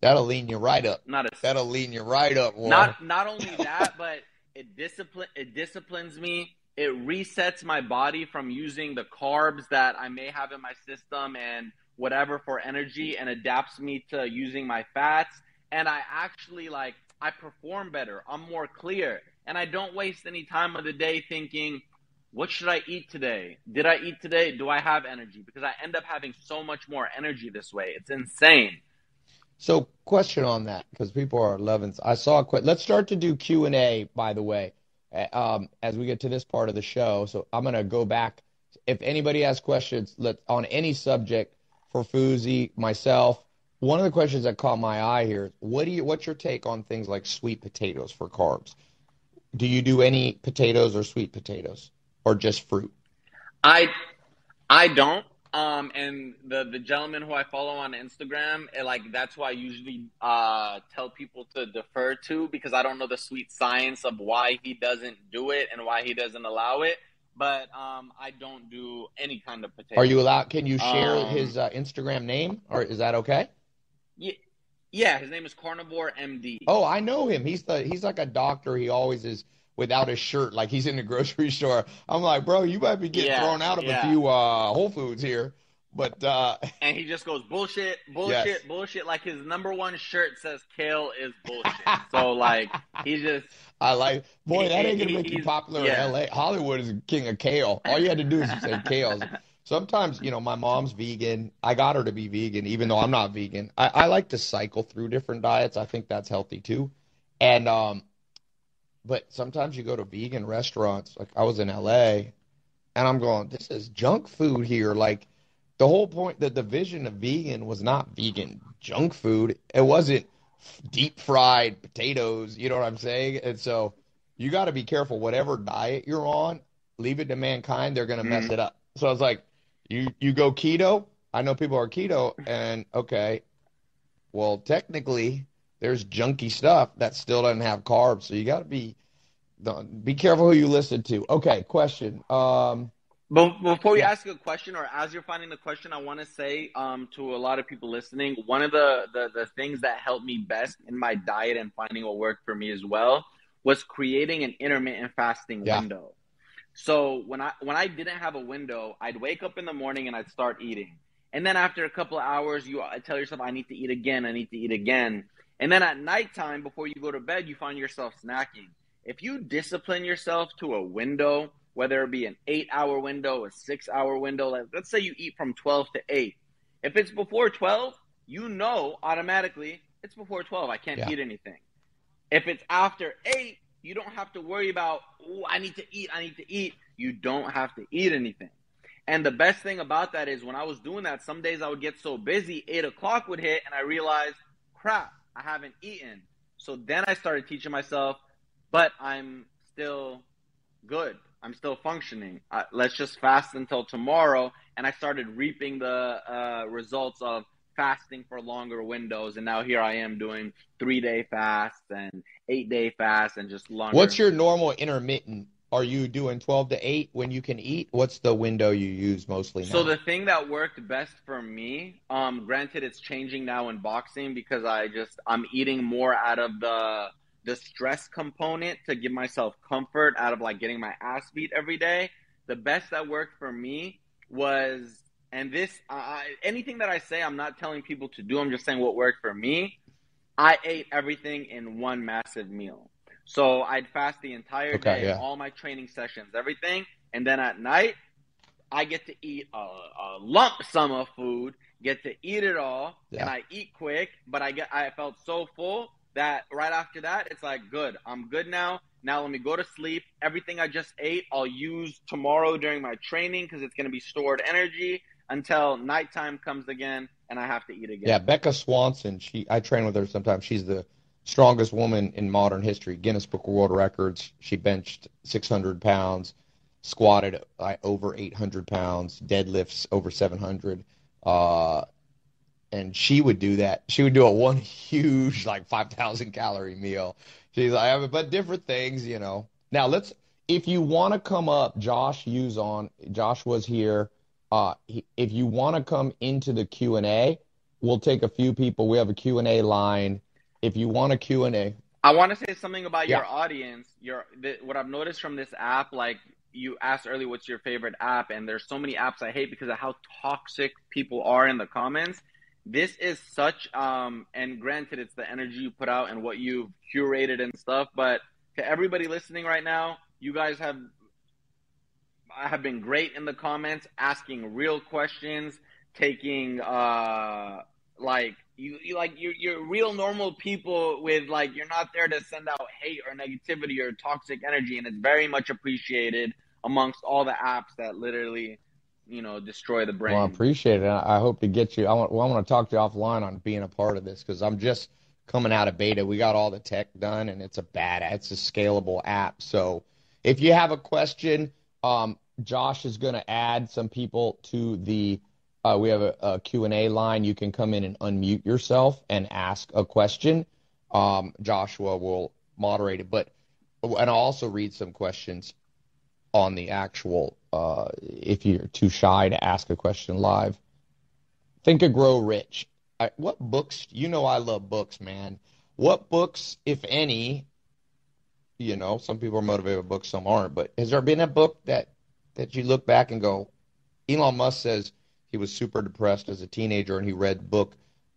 A: that'll lean you right up.
B: Not a
A: that'll lean you right up.
B: Not not only that, but it discipline it disciplines me. It resets my body from using the carbs that I may have in my system and whatever for energy and adapts me to using my fats and I actually like I perform better. I'm more clear and I don't waste any time of the day thinking what should I eat today? Did I eat today? Do I have energy? Because I end up having so much more energy this way. It's insane.
A: So, question on that because people are loving. I saw a question. Let's start to do Q and A. By the way, um, as we get to this part of the show, so I'm gonna go back. If anybody has questions, let on any subject for Fousey, myself. One of the questions that caught my eye here: What do you? What's your take on things like sweet potatoes for carbs? Do you do any potatoes or sweet potatoes? Or just fruit?
B: I I don't. Um, and the the gentleman who I follow on Instagram, like that's who I usually uh, tell people to defer to because I don't know the sweet science of why he doesn't do it and why he doesn't allow it. But um, I don't do any kind of potato.
A: Are you allowed? Can you share um, his uh, Instagram name, or is that okay?
B: Yeah, yeah. His name is Carnivore MD.
A: Oh, I know him. He's the he's like a doctor. He always is without his shirt, like he's in the grocery store. I'm like, bro, you might be getting yeah, thrown out of yeah. a few uh, Whole Foods here. But uh,
B: and he just goes bullshit, bullshit, yes. bullshit. Like his number one shirt says "Kale is bullshit." so like he just.
A: I like boy that ain't gonna make you popular yeah. in L.A. Hollywood is king of kale. All you had to do is say kale. Sometimes you know my mom's vegan. I got her to be vegan, even though I'm not vegan. I, I like to cycle through different diets. I think that's healthy too. And um, but sometimes you go to vegan restaurants. Like I was in LA and I'm going, this is junk food here. Like the whole point, that the division of vegan was not vegan junk food. It wasn't deep fried potatoes. You know what I'm saying? And so you got to be careful. Whatever diet you're on, leave it to mankind. They're going to mm-hmm. mess it up. So I was like, you, you go keto. I know people are keto and okay, well, technically there's junky stuff that still doesn't have carbs. So you got to be be careful who you listen to. Okay, question. Um,
B: but before yeah. ask a question, or as you're finding the question, I want to say um, to a lot of people listening, one of the, the the things that helped me best in my diet and finding what worked for me as well was creating an intermittent fasting yeah. window. So when I when I didn't have a window, I'd wake up in the morning and I'd start eating. And then after a couple of hours, you tell yourself, I need to eat again, I need to eat again. And then at nighttime, before you go to bed, you find yourself snacking. If you discipline yourself to a window, whether it be an eight hour window, a six hour window, like let's say you eat from 12 to 8. If it's before 12, you know automatically it's before 12. I can't yeah. eat anything. If it's after 8, you don't have to worry about, oh, I need to eat, I need to eat. You don't have to eat anything. And the best thing about that is when I was doing that, some days I would get so busy, eight o'clock would hit, and I realized, crap, I haven't eaten. So then I started teaching myself, but I'm still good. I'm still functioning. Uh, let's just fast until tomorrow. And I started reaping the uh, results of fasting for longer windows. And now here I am doing three day fasts and eight day fasts and just longer.
A: What's your normal intermittent are you doing 12 to 8 when you can eat? What's the window you use mostly now?
B: so the thing that worked best for me um granted it's changing now in boxing because i just i'm eating more out of the the stress component to give myself comfort out of like getting my ass beat every day. The best that worked for me was and this uh, anything that i say i'm not telling people to do i'm just saying what worked for me. I ate everything in one massive meal so I'd fast the entire okay, day, yeah. all my training sessions, everything, and then at night I get to eat a, a lump sum of food, get to eat it all, yeah. and I eat quick. But I get I felt so full that right after that it's like good, I'm good now. Now let me go to sleep. Everything I just ate, I'll use tomorrow during my training because it's going to be stored energy until nighttime comes again and I have to eat again.
A: Yeah, Becca Swanson. She I train with her sometimes. She's the strongest woman in modern history. Guinness Book of World Records. She benched 600 pounds, squatted uh, over 800 pounds, deadlifts over 700. Uh, and she would do that. She would do a one huge like 5,000 calorie meal. She's like, but different things, you know. Now let's, if you want to come up, Josh use on. Josh was here. Uh, he, if you want to come into the Q and A, we'll take a few people. We have a Q and A line. If you want a Q and A,
B: I want to say something about yeah. your audience. Your the, what I've noticed from this app, like you asked earlier, what's your favorite app? And there's so many apps I hate because of how toxic people are in the comments this is such um and granted it's the energy you put out and what you've curated and stuff but to everybody listening right now you guys have have been great in the comments asking real questions taking uh like you, you like you're, you're real normal people with like you're not there to send out hate or negativity or toxic energy and it's very much appreciated amongst all the apps that literally you know destroy the brain.
A: Well, I appreciate it. I hope to get you. I want. Well, I want to talk to you offline on being a part of this because I'm just coming out of beta. We got all the tech done, and it's a bad. It's a scalable app. So if you have a question, um, Josh is going to add some people to the. Uh, we have a, a Q&A line. You can come in and unmute yourself and ask a question. Um, Joshua will moderate it, but and I'll also read some questions on the actual uh, if you're too shy to ask a question live. Think and Grow Rich. I, what books? You know I love books, man. What books, if any, you know, some people are motivated by books, some aren't. But has there been a book that that you look back and go, Elon Musk says he was super depressed as a teenager and he read the book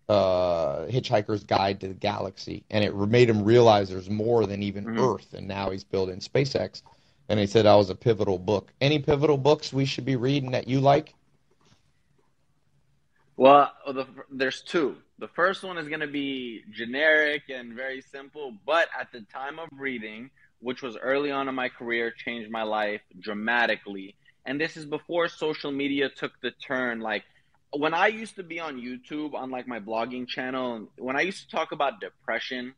A: uh, Hitchhiker's Guide to the Galaxy, and it made him realize there's more than even mm-hmm. Earth, and now he's building SpaceX and he said I was a pivotal book. Any pivotal books we should be reading that you like?
B: Well, the, there's two. The first one is going to be generic and very simple, but at the time of reading, which was early on in my career, changed my life dramatically. And this is before social media took the turn. Like when I used to be on YouTube on like my blogging channel, when I used to talk about depression,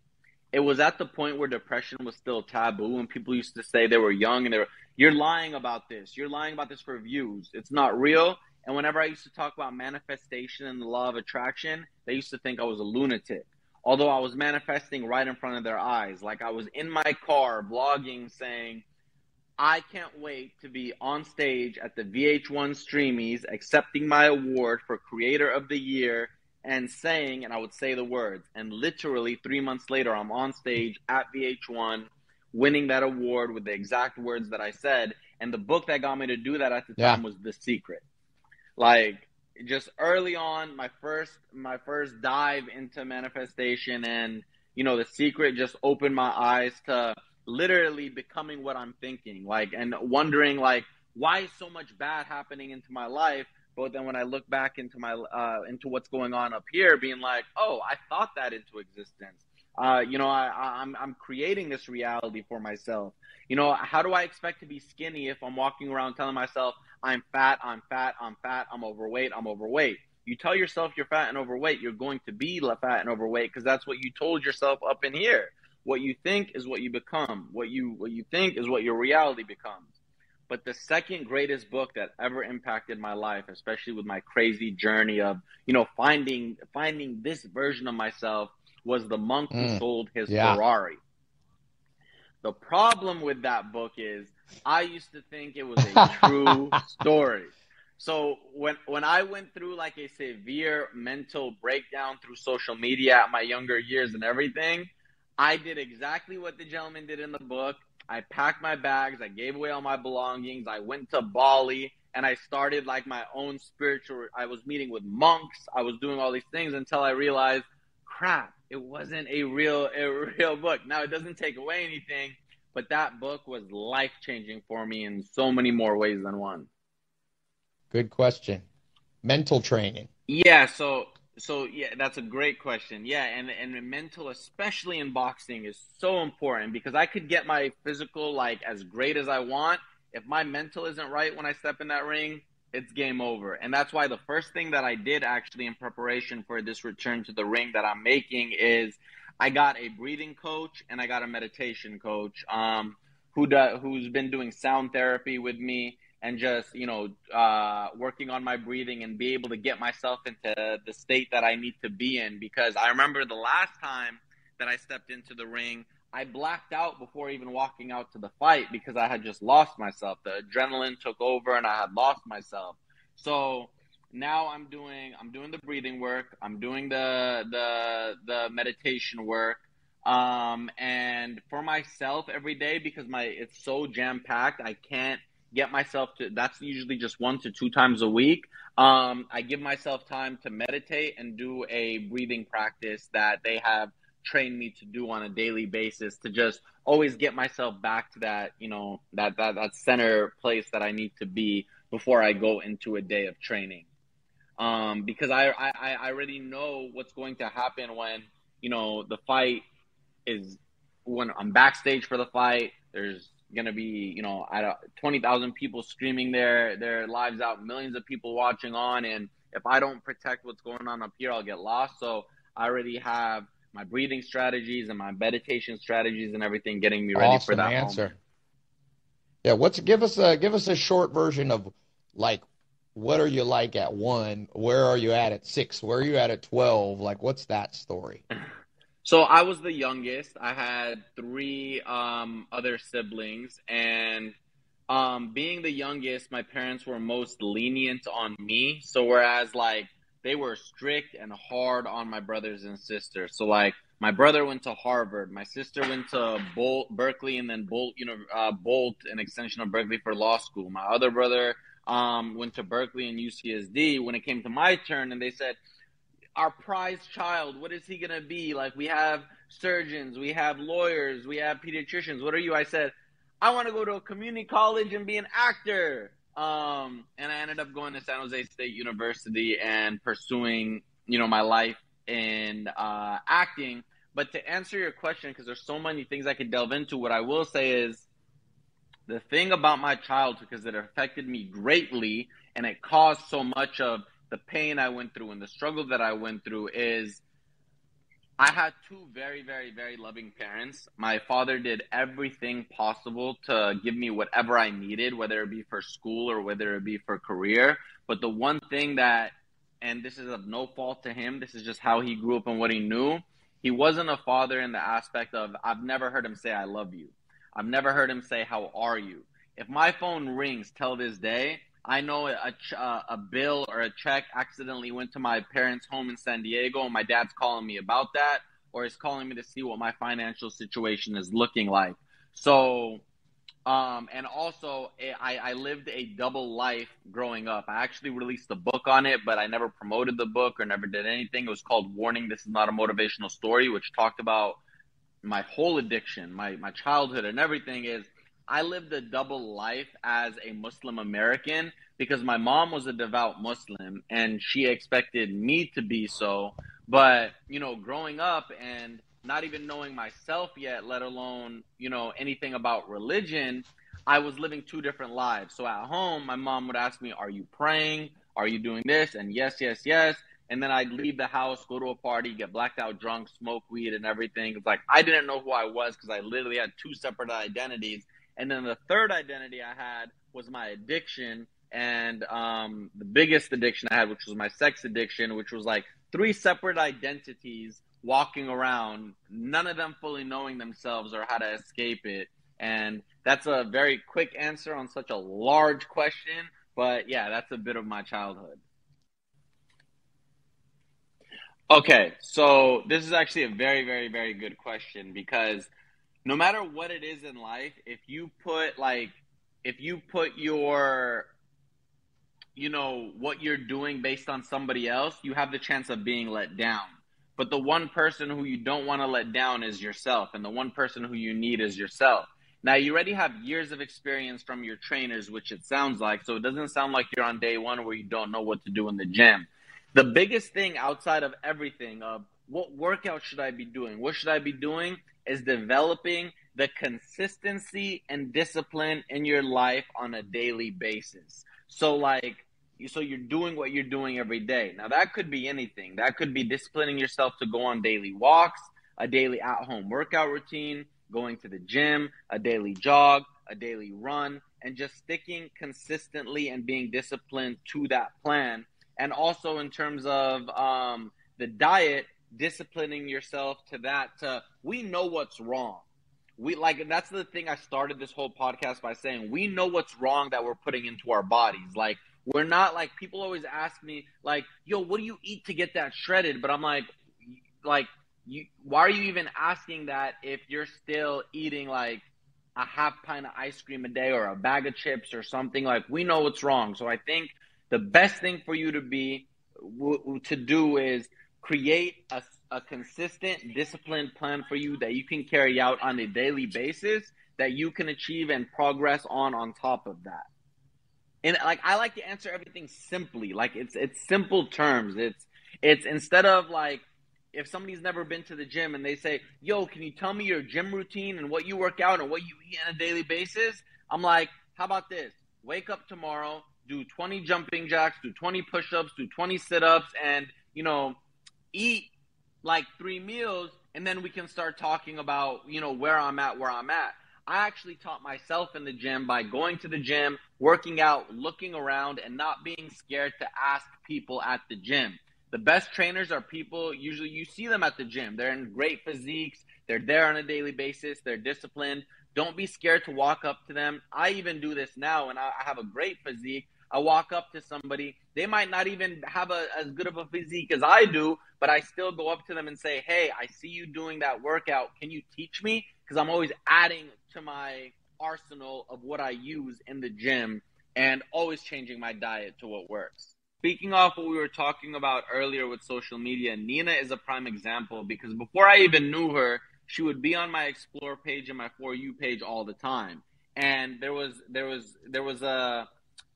B: it was at the point where depression was still taboo and people used to say they were young and they were you're lying about this. You're lying about this for views. It's not real. And whenever i used to talk about manifestation and the law of attraction they used to think i was a lunatic. Although i was manifesting right in front of their eyes. Like i was in my car blogging saying I can't wait to be on stage at the VH1 Streamys accepting my award for Creator of the Year and saying, and I would say the words, and literally three months later, I'm on stage at VH1 winning that award with the exact words that I said. And the book that got me to do that at the time was The Secret. Like just early on, my first my first dive into manifestation and you know, The Secret just opened my eyes to literally becoming what I'm thinking. Like and wondering like why is so much bad happening into my life? But then when I look back into my uh, into what's going on up here, being like, oh, I thought that into existence. Uh, you know, I, I'm I'm creating this reality for myself. You know, how do I expect to be skinny if I'm walking around telling myself I'm fat, I'm fat, I'm fat, I'm overweight, I'm overweight? You tell yourself you're fat and overweight, you're going to be fat and overweight because that's what you told yourself up in here. What you think is what you become. What you what you think is what your reality becomes. But the second greatest book that ever impacted my life, especially with my crazy journey of, you know, finding finding this version of myself was The Monk mm, Who Sold His yeah. Ferrari. The problem with that book is I used to think it was a true story. So when when I went through like a severe mental breakdown through social media at my younger years and everything, I did exactly what the gentleman did in the book. I packed my bags, I gave away all my belongings, I went to Bali and I started like my own spiritual I was meeting with monks, I was doing all these things until I realized crap, it wasn't a real a real book. Now it doesn't take away anything, but that book was life changing for me in so many more ways than one.
A: Good question. Mental training.
B: Yeah, so so yeah, that's a great question. Yeah, and and mental, especially in boxing, is so important because I could get my physical like as great as I want. If my mental isn't right when I step in that ring, it's game over. And that's why the first thing that I did actually in preparation for this return to the ring that I'm making is I got a breathing coach and I got a meditation coach um, who do, who's been doing sound therapy with me and just you know uh, working on my breathing and be able to get myself into the state that I need to be in. Because I remember the last time that I stepped into the ring I blacked out before even walking out to the fight because I had just lost myself. The adrenaline took over and I had lost myself. So now I'm doing I'm doing the breathing work. I'm doing the the the meditation work um and for myself every day because my it's so jam packed I can't get myself to that's usually just one to two times a week. Um, i give myself time to meditate and do a breathing practice that they have trained me to do on a daily basis to just always get myself back to that you know that that, that center place that i need to be before i go into a day of training. Um, because I, I i already know what's going to happen when you know the fight is when i'm backstage for the fight there's going to be, you know, at 20,000 people streaming their their lives out, millions of people watching on, and if I don't protect what's going on up here, I'll get lost. So I already have my breathing strategies and my meditation strategies and everything getting me ready
A: awesome
B: for that
A: answer.
B: Moment.
A: Yeah, what's give us a give us a short version of like what are you like at one? Where are you at at six? Where are you at at twelve? Like, what's that story?
B: So I was the youngest. I had three um, other siblings, and um, being the youngest, my parents were most lenient on me. So whereas like they were strict and hard on my brothers and sisters. So like my brother went to Harvard, my sister went to Berkeley, and then Boalt, you know, uh, Boalt, an extension of Berkeley for law school. My other brother um, went to Berkeley and UCSD. When it came to my turn, and they said our prized child. What is he going to be? Like, we have surgeons, we have lawyers, we have pediatricians. What are you? I said, I want to go to a community college and be an actor. Um, and I ended up going to San Jose State University and pursuing, you know, my life in uh, acting. But to answer your question, because there's so many things I could delve into, what I will say is the thing about my childhood, because it affected me greatly and it caused so much of the pain I went through and the struggle that I went through is I had two very, very, very loving parents. My father did everything possible to give me whatever I needed, whether it be for school or whether it be for career. But the one thing that, and this is of no fault to him, this is just how he grew up and what he knew. He wasn't a father in the aspect of, I've never heard him say, I love you. I've never heard him say, How are you? If my phone rings till this day, I know a, uh, a bill or a check accidentally went to my parents' home in San Diego, and my dad's calling me about that, or is calling me to see what my financial situation is looking like. So, um, and also, eh, I, I lived a double life growing up. I actually released a book on it, but I never promoted the book or never did anything. It was called Warning This Is Not a Motivational Story, which talked about my whole addiction, my, my childhood, and everything is I lived a double life as a Muslim American because my mom was a devout Muslim and she expected me to be so. But, you know, growing up and not even knowing myself yet, let alone, you know, anything about religion, I was living two different lives. So at home, my mom would ask me, Are you praying? Are you doing this? And yes, yes, yes. And then I'd leave the house, go to a party, get blacked out drunk, smoke weed and everything. It's like I didn't know who I was because I literally had two separate identities and then the third identity I had was my addiction and um, the biggest addiction I had, which was my sex addiction, which was like three separate identities walking around, none of them fully knowing themselves or how to escape it. And that's a very quick answer on such a large question. But yeah, that's a bit of my childhood. Okay, so this is actually a very, very, very good question because no matter what it is in life, if you put like if you put your you know what you're doing based on somebody else, you have the chance of being let down. But the one person who you don't want to let down is yourself, and the one person who you need is yourself. Now, you already have years of experience from your trainers, which it sounds like. So it doesn't sound like you're on day one where you don't know what to do in the gym. The biggest thing outside of everything of what workout should I be doing? What should I be doing is developing the consistency and discipline in your life on a daily basis. So like so you're doing what you're doing every day. Now that could be anything. That could be disciplining yourself to go on daily walks, a daily at-home workout routine, going to the gym, a daily jog, a daily run, and just sticking consistently and being disciplined to that plan. And also in terms of um, the diet, disciplining yourself to that. To we know what's wrong. We like that's the thing I started this whole podcast by saying we know what's wrong that we're putting into our bodies. Like we're not like people always ask me like, "Yo, what do you eat to get that shredded?" But I'm like, like you, why are you even asking that if you're still eating like a half pint of ice cream a day or a bag of chips or something? Like we know what's wrong. So I think the best thing for you to be to do is create a, a consistent, disciplined plan for you that you can carry out on a daily basis that you can achieve and progress on on top of that. And like I like to answer everything simply, like it's it's simple terms. It's it's instead of like if somebody's never been to the gym and they say, "Yo, can you tell me your gym routine and what you work out and what you eat on a daily basis?" I'm like, "How about this? Wake up tomorrow, do 20 jumping jacks, do 20 push-ups, do 20 sit-ups and, you know, eat like three meals and then we can start talking about, you know, where I'm at, where I'm at. I actually taught myself in the gym by going to the gym, working out, looking around, and not being scared to ask people at the gym. The best trainers are people, usually you see them at the gym. They're in great physiques, they're there on a daily basis, they're disciplined. Don't be scared to walk up to them. I even do this now, and I have a great physique. I walk up to somebody, they might not even have a, as good of a physique as I do, but I still go up to them and say, Hey, I see you doing that workout. Can you teach me? Because I'm always adding to my arsenal of what I use in the gym and always changing my diet to what works. Speaking off what we were talking about earlier with social media, Nina is a prime example because before I even knew her, she would be on my explore page and my for you page all the time. And there was there was there was a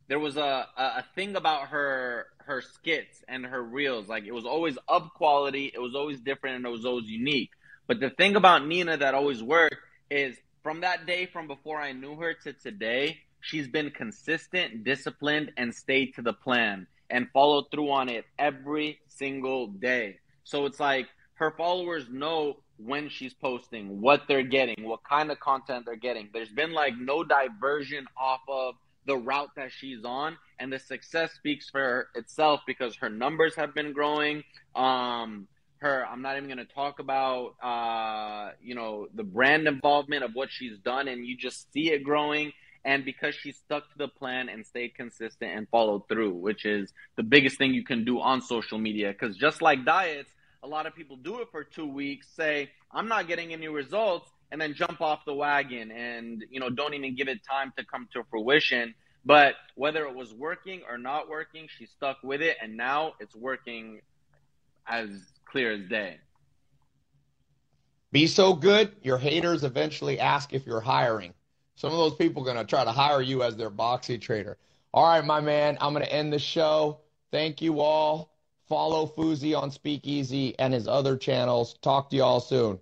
B: there was a, a thing about her her skits and her reels. Like it was always up quality, it was always different, and it was always unique. But the thing about Nina that always worked is from that day, from before I knew her to today, she's been consistent, disciplined, and stayed to the plan and followed through on it every single day. So it's like her followers know when she's posting, what they're getting, what kind of content they're getting. There's been like no diversion off of the route that she's on and the success speaks for itself because her numbers have been growing. Um her i'm not even going to talk about uh you know the brand involvement of what she's done and you just see it growing. And because she stuck to the plan and stayed consistent and followed through which is the biggest thing you can do on social media. Because just like diets a lot of people do it for two weeks say i'm not getting any results and then jump off the wagon and you know don't even give it time to come to fruition. But whether it was working or not working she stuck with it and now it's working as clear as day.
A: Be so good your haters eventually ask if you're hiring. Some of those people are going to try to hire you as their boxy trader. All right my man i'm going to end the show. Thank you all. Follow Fousey on speakeasy and his other channels. Talk to you all soon